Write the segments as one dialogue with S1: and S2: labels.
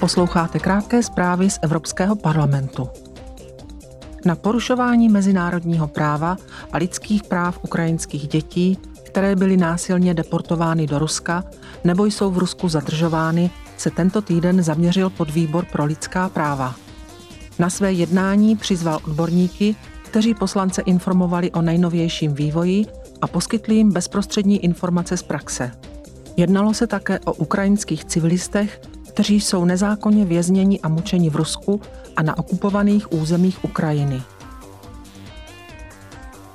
S1: Posloucháte krátké zprávy z Evropského parlamentu. Na porušování mezinárodního práva a lidských práv ukrajinských dětí, které byly násilně deportovány do Ruska nebo jsou v Rusku zadržovány, se tento týden zaměřil podvýbor pro lidská práva. Na své jednání přizval odborníky, kteří poslance informovali o nejnovějším vývoji a poskytli jim bezprostřední informace z praxe. Jednalo se také o ukrajinských civilistech, kteří jsou nezákonně vězněni a mučeni v Rusku a na okupovaných územích Ukrajiny.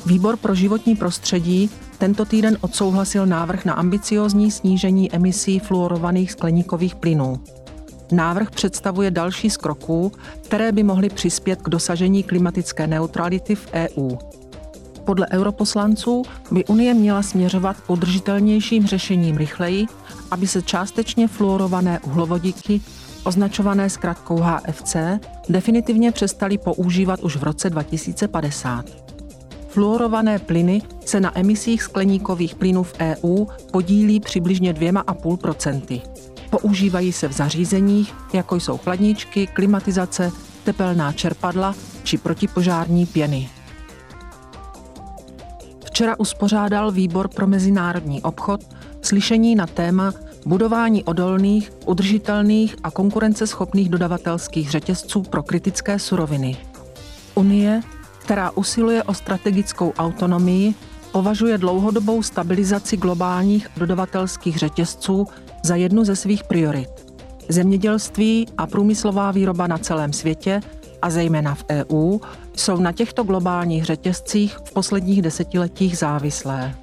S1: Výbor pro životní prostředí tento týden odsouhlasil návrh na ambiciózní snížení emisí fluorovaných skleníkových plynů. Návrh představuje další z kroků, které by mohly přispět k dosažení klimatické neutrality v EU. Podle europoslanců by Unie měla směřovat k udržitelnějším řešením rychleji, aby se částečně fluorované uhlovodíky, označované zkratkou HFC, definitivně přestaly používat už v roce 2050. Fluorované plyny se na emisích skleníkových plynů v EU podílí přibližně 2,5% Používají se v zařízeních, jako jsou chladničky, klimatizace, tepelná čerpadla či protipožární pěny. Včera uspořádal Výbor pro mezinárodní obchod slyšení na téma budování odolných, udržitelných a konkurenceschopných dodavatelských řetězců pro kritické suroviny. Unie, která usiluje o strategickou autonomii, považuje dlouhodobou stabilizaci globálních dodavatelských řetězců za jednu ze svých priorit. Zemědělství a průmyslová výroba na celém světě a zejména v EU jsou na těchto globálních řetězcích v posledních desetiletích závislé.